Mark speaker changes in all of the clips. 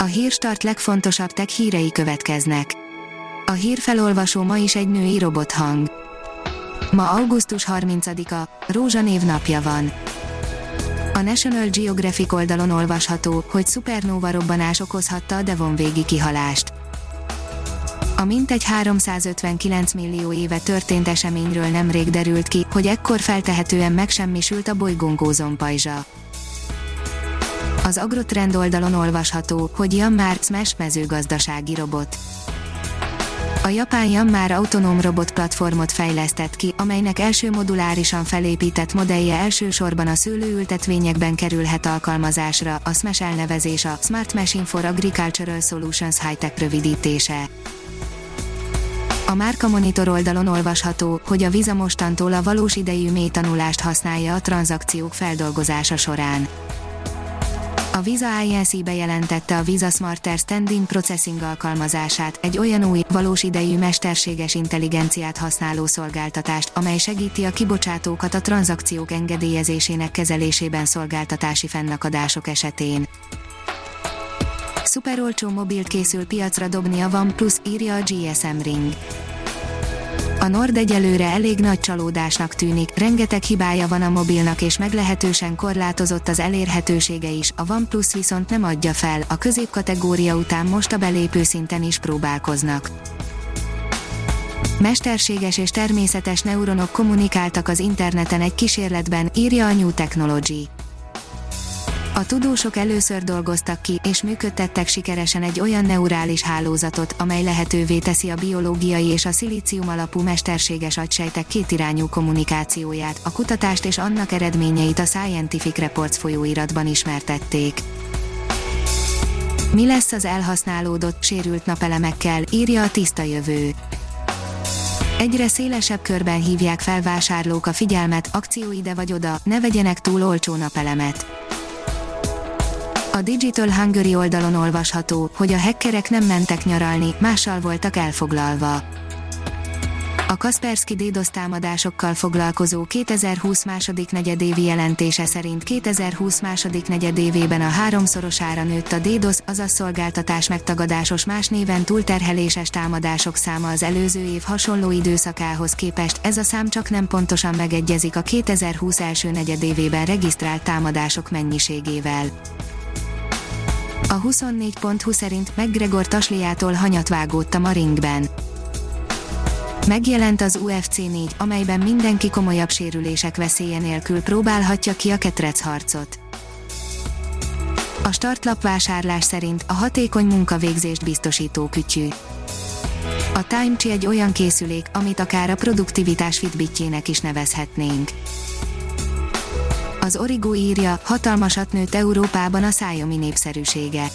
Speaker 1: A hírstart legfontosabb tech hírei következnek. A hírfelolvasó ma is egy női robothang. Ma augusztus 30-a, Rózsa név napja van. A National Geographic oldalon olvasható, hogy szupernóva robbanás okozhatta a Devon végi kihalást. A mintegy 359 millió éve történt eseményről nemrég derült ki, hogy ekkor feltehetően megsemmisült a bolygónkózon pajzsa. Az Agrotrend oldalon olvasható, hogy Yammar Smash mezőgazdasági robot. A japán Yammar autonóm robot platformot fejlesztett ki, amelynek első modulárisan felépített modellje elsősorban a szőlőültetvényekben kerülhet alkalmazásra, a SMASH elnevezés a Smart Machine for Agricultural Solutions High-Tech rövidítése. A Márka Monitor oldalon olvasható, hogy a Visa mostantól a valós idejű mélytanulást használja a tranzakciók feldolgozása során. A Visa INC bejelentette a Visa Smarter Standing Processing alkalmazását, egy olyan új, valós idejű mesterséges intelligenciát használó szolgáltatást, amely segíti a kibocsátókat a tranzakciók engedélyezésének kezelésében szolgáltatási fennakadások esetén. Szuperolcsó mobilt készül piacra dobni a OnePlus, írja a GSM Ring. A Nord egyelőre elég nagy csalódásnak tűnik, rengeteg hibája van a mobilnak és meglehetősen korlátozott az elérhetősége is, a OnePlus viszont nem adja fel, a középkategória után most a belépő szinten is próbálkoznak. Mesterséges és természetes neuronok kommunikáltak az interneten egy kísérletben, írja a New Technology. A tudósok először dolgoztak ki, és működtettek sikeresen egy olyan neurális hálózatot, amely lehetővé teszi a biológiai és a szilícium alapú mesterséges agysejtek kétirányú kommunikációját. A kutatást és annak eredményeit a Scientific Reports folyóiratban ismertették. Mi lesz az elhasználódott, sérült napelemekkel, írja a tiszta jövő. Egyre szélesebb körben hívják fel vásárlók a figyelmet, akció ide vagy oda, ne vegyenek túl olcsó napelemet a Digital Hungary oldalon olvasható, hogy a hackerek nem mentek nyaralni, mással voltak elfoglalva. A Kaspersky DDoS támadásokkal foglalkozó 2020 második negyedévi jelentése szerint 2020 második negyedévében a háromszorosára nőtt a DDoS, azaz szolgáltatás megtagadásos más néven túlterheléses támadások száma az előző év hasonló időszakához képest, ez a szám csak nem pontosan megegyezik a 2020 első negyedévében regisztrált támadások mennyiségével. A 24.20 szerint McGregor tasliától hanyat vágódtam a ringben. Megjelent az UFC 4, amelyben mindenki komolyabb sérülések veszélye nélkül próbálhatja ki a ketrec harcot. A startlap vásárlás szerint a hatékony munkavégzést biztosító kütyű. A Time Chi egy olyan készülék, amit akár a produktivitás fitbitjének is nevezhetnénk. Az Origo írja, hatalmasat nőtt Európában a szájomi népszerűsége.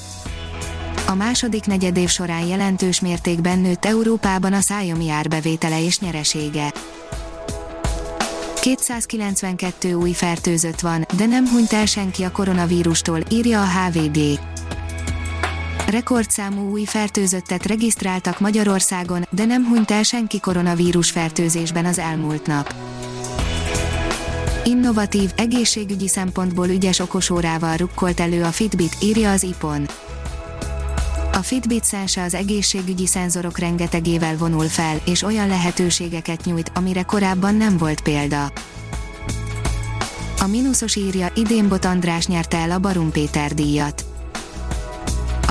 Speaker 1: A második negyedév során jelentős mértékben nőtt Európában a szájomi árbevétele és nyeresége. 292 új fertőzött van, de nem hunyt el senki a koronavírustól, írja a HVG. Rekordszámú új fertőzöttet regisztráltak Magyarországon, de nem hunyt el senki koronavírus fertőzésben az elmúlt nap. Innovatív, egészségügyi szempontból ügyes okosórával rukkolt elő a Fitbit, írja az IPON. A Fitbit szense az egészségügyi szenzorok rengetegével vonul fel, és olyan lehetőségeket nyújt, amire korábban nem volt példa. A mínuszos írja, idén Bot András nyerte el a Barum Péter díjat.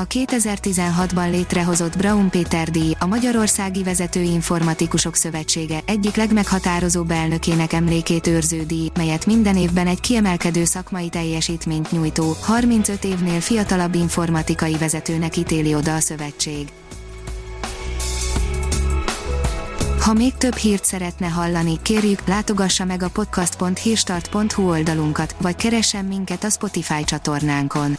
Speaker 1: A 2016-ban létrehozott Braun Péter díj, a Magyarországi Vezető Informatikusok Szövetsége egyik legmeghatározóbb elnökének emlékét őrző díj, melyet minden évben egy kiemelkedő szakmai teljesítményt nyújtó, 35 évnél fiatalabb informatikai vezetőnek ítéli oda a szövetség. Ha még több hírt szeretne hallani, kérjük, látogassa meg a podcast.hírstart.hu oldalunkat, vagy keressen minket a Spotify csatornánkon